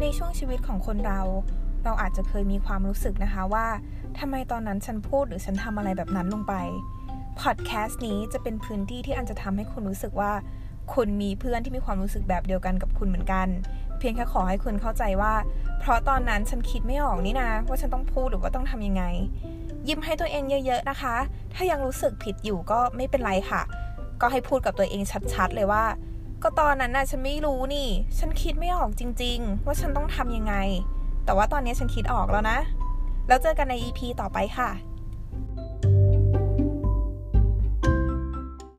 ในช่วงชีวิตของคนเรา เราอาจจะเคยมีความรู้สึกนะคะว่าทำไมตอนนั้นฉันพูดหรือฉันทำอะไรแบบนั้นลงไป พอดแคสต์นี้จะเป็นพื้นที่ที่อันจะทำให้คุณรู้สึกว่า คุณมีเพื่อนที่มีความรู้สึกแบบเดียวกันกับคุณเหมือนกัน เพียงแค่ขอให้คุณเข้าใจว่า เพราะตอนนั้นฉันคิดไม่ออกนี่นะว่าฉันต้องพูดหรือว่าต้องทำยังไง ยิ้มให้ตัวเองเยอะ ๆนะคะ ถ้ายังรู้สึกผิดอยู่ก็ไม่เป็นไรค่ะ ก็ให้พูดกับตัวเองชัดๆ เลยว่า ก็ตอนนั้นน่ะฉันไม่รู้นี่ ฉันคิดไม่ออกจริง ๆ ว่าฉันต้องทำยังไง แต่ว่าตอนนี้ฉันคิดออกแล้วนะ แล้วเจอกันใน EP ต่อไปค่ะ